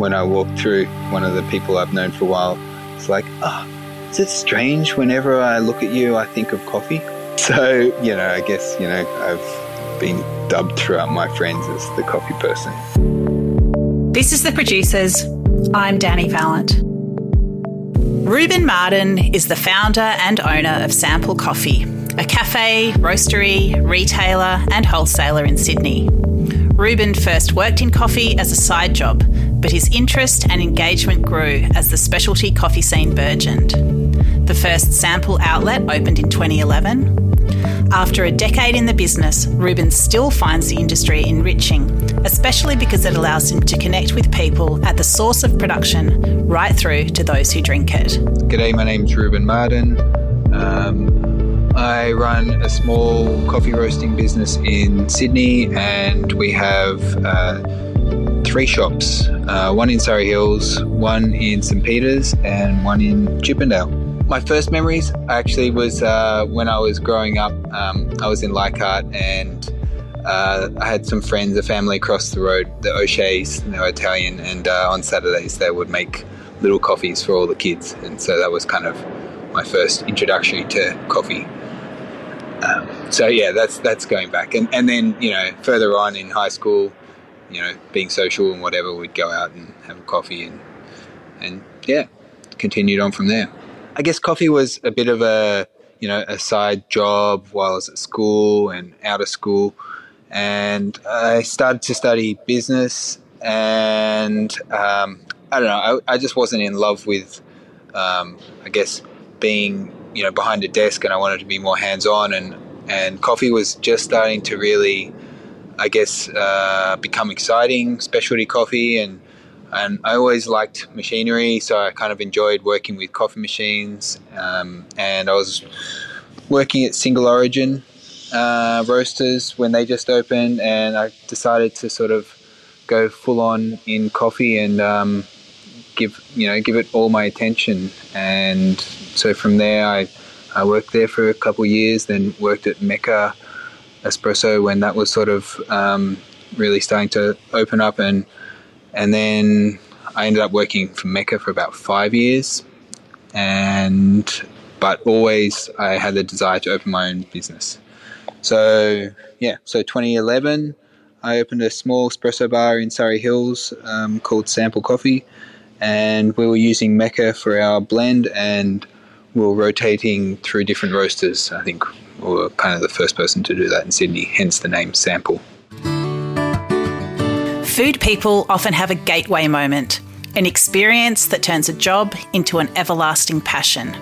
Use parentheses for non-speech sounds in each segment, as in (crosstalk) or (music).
when I walk through, one of the people I've known for a while, it's like, oh, is it strange whenever I look at you, I think of coffee? (laughs) So, you know, I guess, you know, I've been dubbed throughout my friends as the coffee person. This is The Producers. I'm Dani Valent. Reuben Mardan is the founder and owner of Sample Coffee, a cafe, roastery, retailer, and wholesaler in Sydney. Reuben first worked in coffee as a side job, but his interest and engagement grew as the specialty coffee scene burgeoned. The first sample outlet opened in 2011. After a decade in the business, Reuben still finds the industry enriching, especially because it allows him to connect with people at the source of production right through to those who drink it. G'day, my name's Reuben Mardan. Um, I run a small coffee roasting business in Sydney, and we have uh, three shops uh, one in Surry Hills, one in St. Peter's, and one in Chippendale my first memories actually was uh, when I was growing up. Um, I was in Leichhardt and uh, I had some friends, a family across the road, the O'Shea's, they were Italian, and uh, on Saturdays they would make little coffees for all the kids. And so that was kind of my first introduction to coffee. Um, so yeah, that's that's going back, and and then you know further on in high school, you know, being social and whatever, we'd go out and have a coffee and and yeah, continued on from there. I guess coffee was a bit of a you know a side job while I was at school and out of school, and I started to study business, and um, I don't know, I, I, just wasn't in love with, um, I guess, being you know behind a desk, and I wanted to be more hands on, and and coffee was just starting to really, I guess, uh, become exciting, specialty coffee, and and I always liked machinery, so I kind of enjoyed working with coffee machines. Um, and I was working at Single Origin uh, Roasters when they just opened, and I decided to sort of go full on in coffee and um, give you know give it all my attention. And so from there, I I worked there for a couple years, then worked at Mecca Espresso when that was sort of um, really starting to open up. And and then I ended up working for Mecca for about five years, and but always I had the desire to open my own business. So yeah, so 2011, I opened a small espresso bar in Surry Hills um, called Sample Coffee, and we were using Mecca for our blend, and we were rotating through different roasters. I think we were kind of the first person to do that in Sydney, hence the name Sample. Food people often have a gateway moment, an experience that turns a job into an everlasting passion.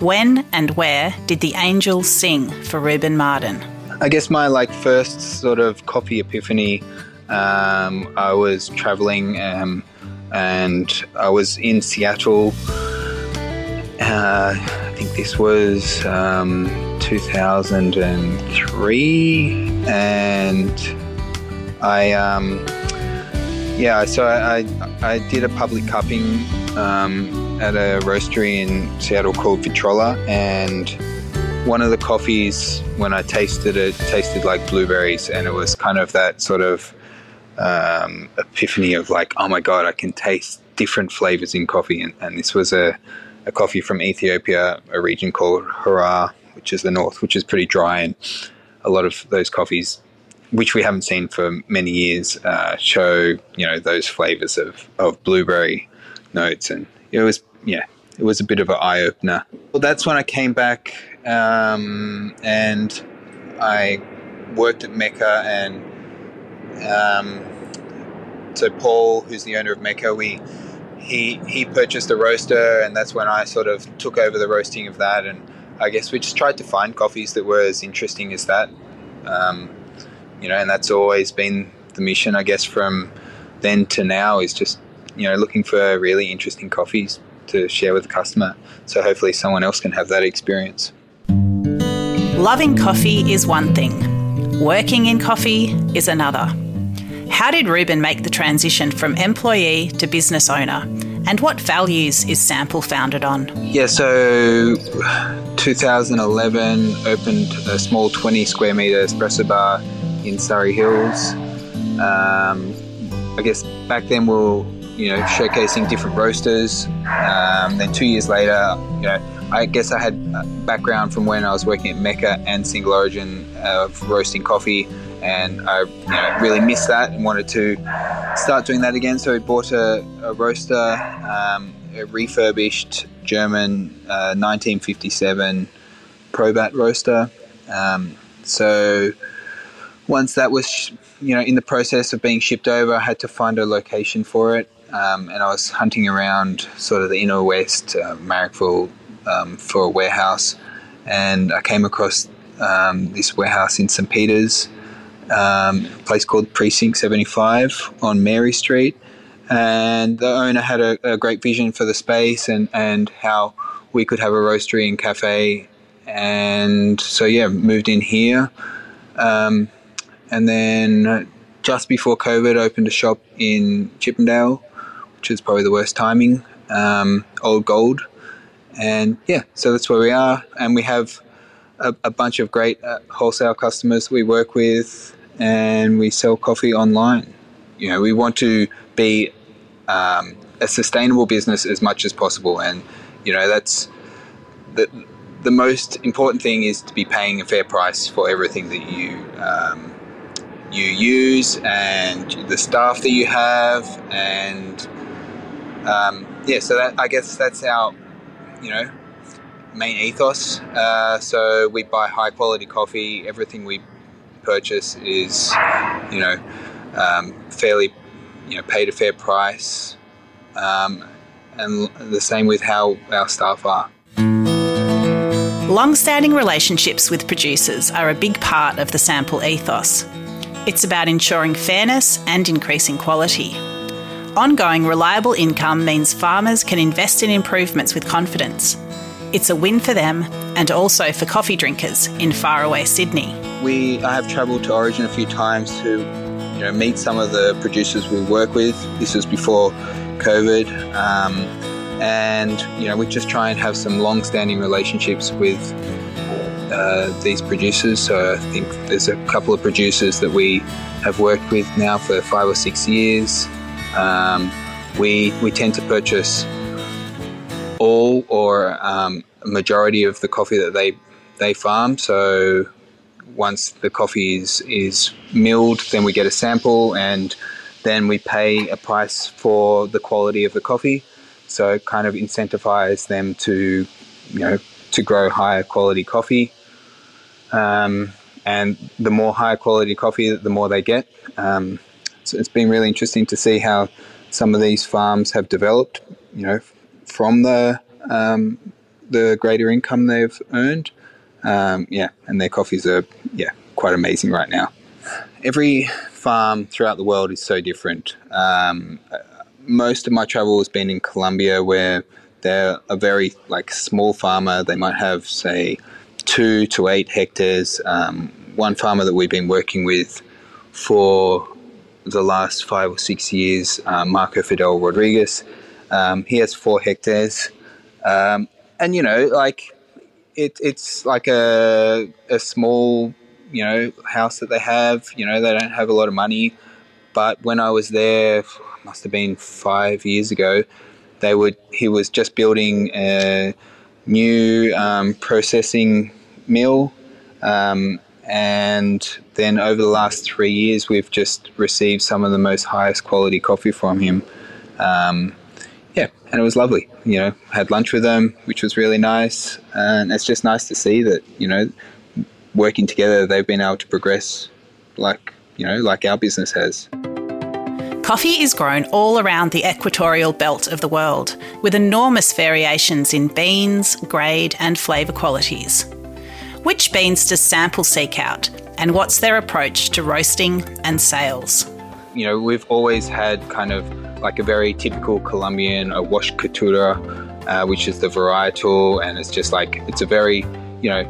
When and where did the angels sing for Reuben Mardan? I guess my like first sort of coffee epiphany. Um, I was traveling um, and I was in Seattle. Uh, I think this was um, 2003, and I um, yeah, so I, I, I did a public cupping um, at a roastery in Seattle called Victrola, and one of the coffees, when I tasted it, tasted like blueberries, and it was kind of that sort of um, epiphany of like, oh my god, I can taste different flavors in coffee, and, and this was a, a coffee from Ethiopia, a region called Harar, which is the north, which is pretty dry, and a lot of those coffees which we haven't seen for many years, uh, show you know those flavors of, of blueberry notes, and it was yeah, it was a bit of an eye opener. Well, that's when I came back um, and I worked at Mecca, and um, so Paul, who's the owner of Mecca, we he he purchased a roaster, and that's when I sort of took over the roasting of that, and I guess we just tried to find coffees that were as interesting as that. Um, you know, and that's always been the mission, I guess, from then to now is just, you know, looking for really interesting coffees to share with the customer. So hopefully someone else can have that experience. Loving coffee is one thing, working in coffee is another. How did Reuben make the transition from employee to business owner? And what values is Sample founded on? Yeah, so 2011 opened a small 20 square meter espresso bar in Surry Hills. Um, I guess back then we were you know, showcasing different roasters. Um, then two years later, you know, I guess I had background from when I was working at Mecca and Single Origin of roasting coffee, and I you know, really missed that and wanted to start doing that again. So I bought a, a roaster, um, a refurbished German uh, 1957 Probat roaster. Um, so once that was you know in the process of being shipped over, I had to find a location for it. Um, and I was hunting around sort of the inner west, uh, Marrickville, um, for a warehouse, and I came across um, this warehouse in St. Peter's, um, a place called Precinct 75 on Mary Street. And the owner had a, a, great vision for the space and, and how we could have a roastery and cafe. And so, yeah, moved in here. Um, and then just before COVID, opened a shop in Chippendale, which is probably the worst timing. Um, Old Gold, and yeah, so that's where we are, and we have a, a bunch of great uh, wholesale customers we work with, and we sell coffee online. You know, we want to be um, a sustainable business as much as possible, and you know that's the the most important thing is to be paying a fair price for everything that you um, you use and the staff that you have. And um, yeah so that I guess that's our you know main ethos. Uh, so we buy high quality coffee. Everything we purchase is you know um, fairly you know paid a fair price um, and the same with how our staff are Long standing relationships with producers are a big part of the sample ethos. It's about ensuring fairness and increasing quality. Ongoing reliable income means farmers can invest in improvements with confidence. It's a win for them and also for coffee drinkers in faraway Sydney. We I have travelled to Origin a few times to you know meet some of the producers we work with. This was before COVID. Um, and you know we just try and have some long-standing relationships with uh, these producers. So I think there's a couple of producers that we have worked with now for five or six years. Um, we we tend to purchase all or um, a majority of the coffee that they they farm. So once the coffee is is milled, then we get a sample and then we pay a price for the quality of the coffee. So it kind of incentivizes them to you know to grow higher quality coffee. Um, and the more higher quality coffee, the more they get. Um, so it's been really interesting to see how some of these farms have developed, you know, from the um, the greater income they've earned. Um, yeah, and their coffees are yeah quite amazing right now. Every farm throughout the world is so different. Um, most of my travel has been in Colombia, where they're a very like small farmer. They might have say two to eight hectares. Um, one farmer that we've been working with for the last five or six years, uh, Marco Fidel Rodriguez, um, he has four hectares. Um, and, you know, like it, it's like a, a small, you know, house that they have. You know, they don't have a lot of money. But when I was there, must have been five years ago, they would, he was just building a new um, processing mill. Um, and then over the last three years, we've just received some of the most highest quality coffee from him. Um, and it was lovely. You know, had lunch with them, which was really nice, and it's just nice to see that you know, working together, they've been able to progress like you know, like our business has. Coffee is grown all around the equatorial belt of the world, with enormous variations in beans, grade, and flavour qualities. Which beans does Sample seek out, and what's their approach to roasting and sales? You know, we've always had kind of like a very typical Colombian, a wash Caturra, uh, which is the varietal, and it's just like, it's a very, you know,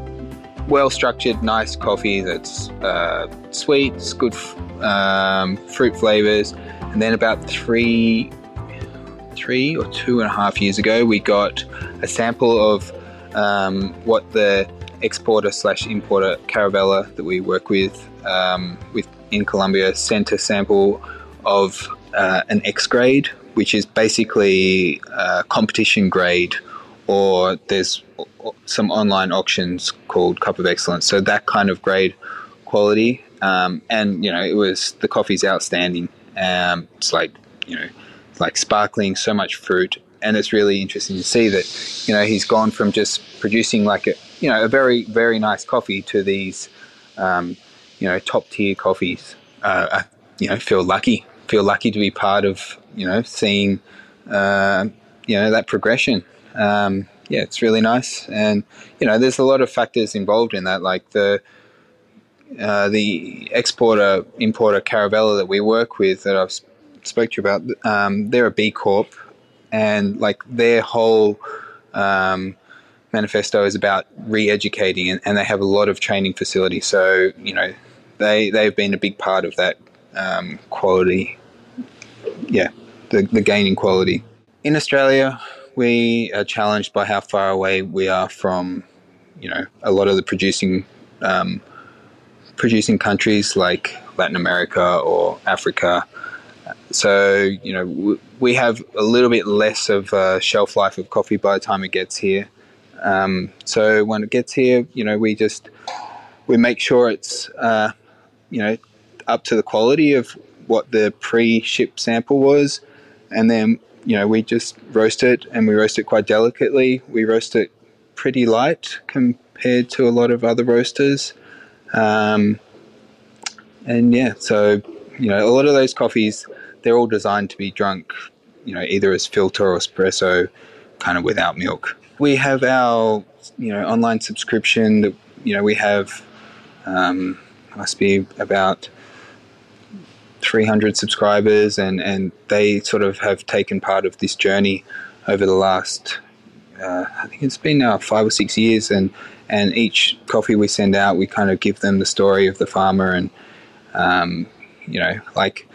well structured, nice coffee that's uh, sweet, it's good um, fruit flavors, and then about three, three or two and a half years ago, we got a sample of um, what the exporter slash importer Caravela that we work with um, with in Colombia sent a sample of uh, an X grade, which is basically uh, competition grade, or there's some online auctions called Cup of Excellence. So that kind of grade quality, um, and you know, it was the coffee's outstanding. Um, it's like you know, like sparkling, so much fruit, and it's really interesting to see that you know he's gone from just producing like a you know a very very nice coffee to these um, you know top tier coffees. Uh, I, you know, feel lucky, feel lucky to be part of you know seeing uh, you know that progression. Um, yeah, it's really nice, and you know, there's a lot of factors involved in that, like the uh, the exporter importer Caravela that we work with that I've spoke to you about. Um, they're a B Corp, and like their whole um, manifesto is about re-educating, and, and, they have a lot of training facilities. So you know, they they've been a big part of that um, quality. Yeah, the the gaining quality in Australia. We are challenged by how far away we are from, you know, a lot of the producing um, producing countries like Latin America or Africa. So, you know, we have a little bit less of a shelf life of coffee by the time it gets here. Um, so when it gets here, you know, we just we make sure it's uh, you know up to the quality of what the pre-ship sample was, and then you know we just roast it, and we roast it quite delicately. We roast it pretty light compared to a lot of other roasters, um, and yeah, so you know a lot of those coffees they're all designed to be drunk, you know, either as filter or espresso, kind of without milk. We have our, you know, online subscription that, you know, we have, um, must be about 300 subscribers and, and they sort of have taken part of this journey over the last, uh, I think it's been now five or six years and, and each coffee we send out, we kind of give them the story of the farmer and, um, you know, like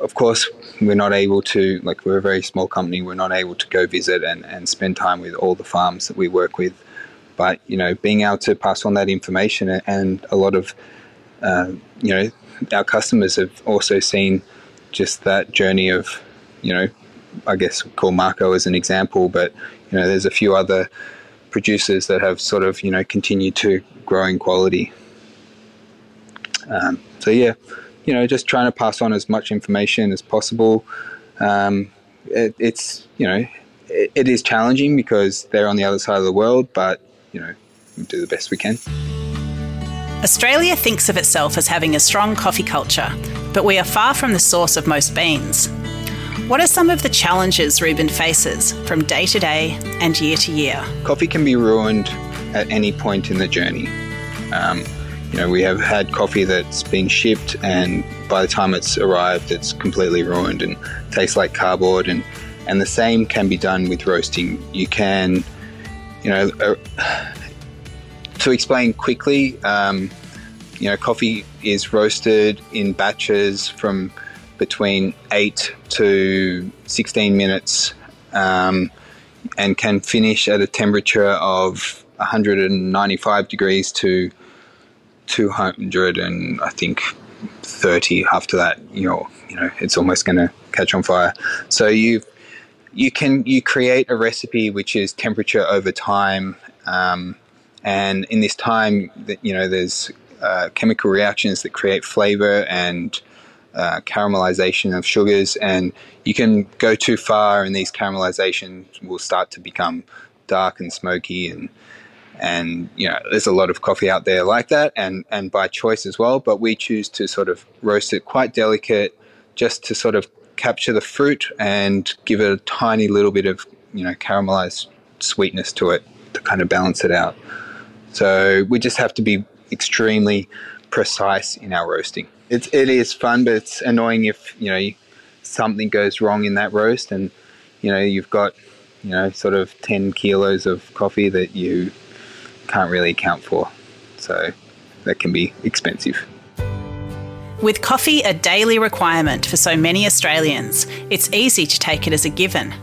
of course, we're not able to, like, we're a very small company, we're not able to go visit and, and spend time with all the farms that we work with. But, you know, being able to pass on that information and a lot of, uh, you know, our customers have also seen just that journey of, you know, I guess call Marco as an example, but, you know, there's a few other producers that have sort of, you know, continued to grow in quality. Um, so, yeah you know, just trying to pass on as much information as possible. Um, it, it's, you know, it, it is challenging because they're on the other side of the world, but, you know, we do the best we can. Australia thinks of itself as having a strong coffee culture, but we are far from the source of most beans. What are some of the challenges Reuben faces from day to day and year to year? Coffee can be ruined at any point in the journey. Um, you know, we have had coffee that's been shipped, and by the time it's arrived, it's completely ruined and tastes like cardboard. And and the same can be done with roasting. You can, you know, uh, to explain quickly, um, you know, coffee is roasted in batches from between eight to sixteen minutes, um, and can finish at a temperature of 195 degrees to 200 and I think 30 after that, you know, you know, it's almost going to catch on fire. So you you can you create a recipe which is temperature over time, um, and in this time, that you know, there's uh, chemical reactions that create flavor and uh, caramelization of sugars, and you can go too far, and these caramelizations will start to become dark and smoky and and you know there's a lot of coffee out there like that and and by choice as well but we choose to sort of roast it quite delicate just to sort of capture the fruit and give it a tiny little bit of you know caramelized sweetness to it to kind of balance it out so we just have to be extremely precise in our roasting it's it is fun but it's annoying if you know something goes wrong in that roast and you know you've got you know sort of 10 kilos of coffee that you can't really account for. So that can be expensive. With coffee a daily requirement for so many Australians, it's easy to take it as a given.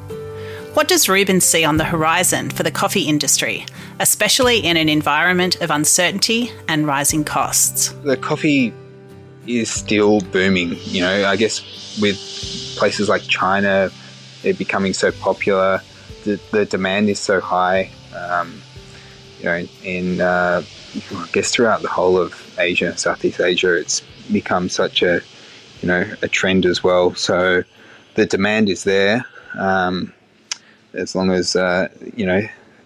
What does Reuben see on the horizon for the coffee industry, especially in an environment of uncertainty and rising costs? The coffee is still booming. You know, I guess with places like China, it becoming so popular, the, the demand is so high. Um, you know, in uh, I guess throughout the whole of Asia, Southeast Asia, it's become such a you know a trend as well. So the demand is there, um, as long as uh, you know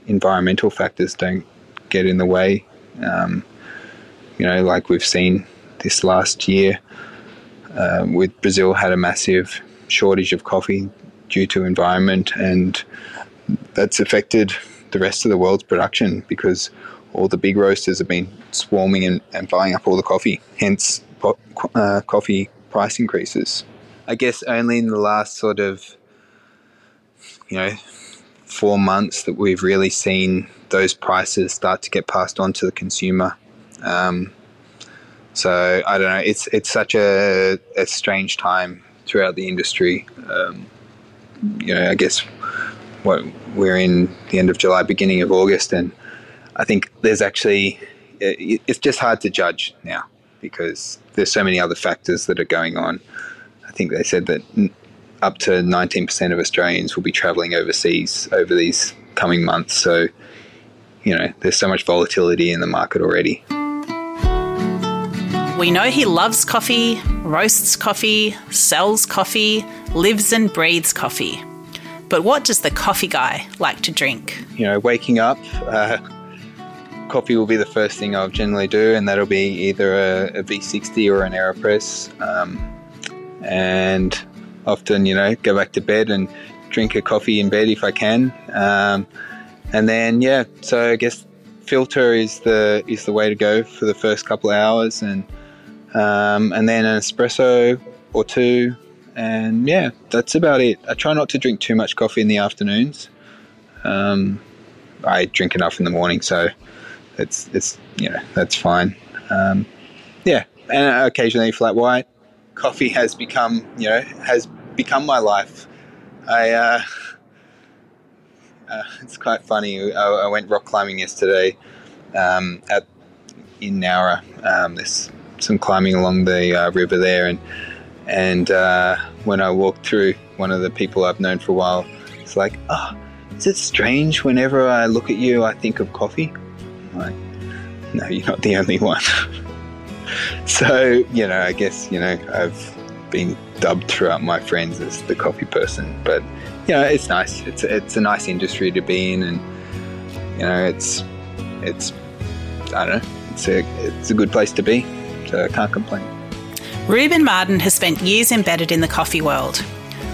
environmental factors don't get in the way. Um, you know, like we've seen this last year, uh, with Brazil had a massive shortage of coffee due to environment, and that's affected the rest of the world's production because all the big roasters have been swarming and, and buying up all the coffee, hence uh, coffee price increases. I guess only in the last sort of, you know, four months that we've really seen those prices start to get passed on to the consumer. Um, so I don't know. It's it's such a, a strange time throughout the industry. Um, you know, I guess what we're in the end of July, beginning of August, and I think there's actually it's just hard to judge now because there's so many other factors that are going on. I think they said that up to 19% of Australians will be travelling overseas over these coming months. So, you know, there's so much volatility in the market already. We know he loves coffee, roasts coffee, sells coffee, lives and breathes coffee. But what does the coffee guy like to drink? You know, waking up, uh, coffee will be the first thing I'll generally do, and that'll be either a a V60 or an AeroPress. Um, and often, you know, go back to bed and drink a coffee in bed if I can. Um, and then, yeah, so I guess filter is the is the way to go for the first couple of hours, and um, and then an espresso or two, and yeah, that's about it. I try not to drink too much coffee in the afternoons. Um, I drink enough in the morning, so it's it's you know that's fine. Um, yeah, and occasionally flat white. Coffee has become you know has become my life. I uh, uh, it's quite funny. I, I, went rock climbing yesterday um, at in Nowra. Um, there's some climbing along the uh, river there, and and uh, when I walked through, one of the people I've known for a while, it's like, oh, is it strange? Whenever I look at you, I think of coffee. I'm like, no, you're not the only one. (laughs) so you know, I guess you know I've been dubbed throughout my friends as the coffee person. But you know, it's nice. It's it's a nice industry to be in, and you know, it's it's I don't know. It's a it's a good place to be. So I can't complain. Reuben Mardan has spent years embedded in the coffee world.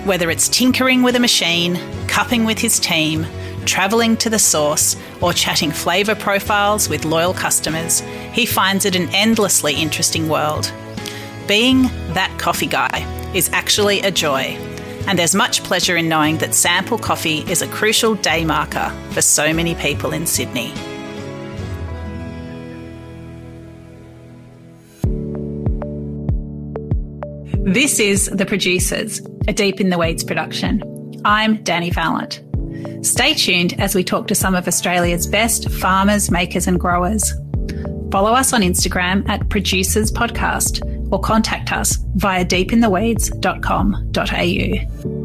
Whether it's tinkering with a machine, cupping with his team, travelling to the source, or chatting flavour profiles with loyal customers, he finds it an endlessly interesting world. Being that coffee guy is actually a joy, and there's much pleasure in knowing that Sample Coffee is a crucial day marker for so many people in Sydney. This is The Producers, a Deep in the Weeds production. I'm Dani Valent. Stay tuned as we talk to some of Australia's best farmers, makers, and growers. Follow us on Instagram at Producers Podcast or contact us via deepintheweeds.com.au.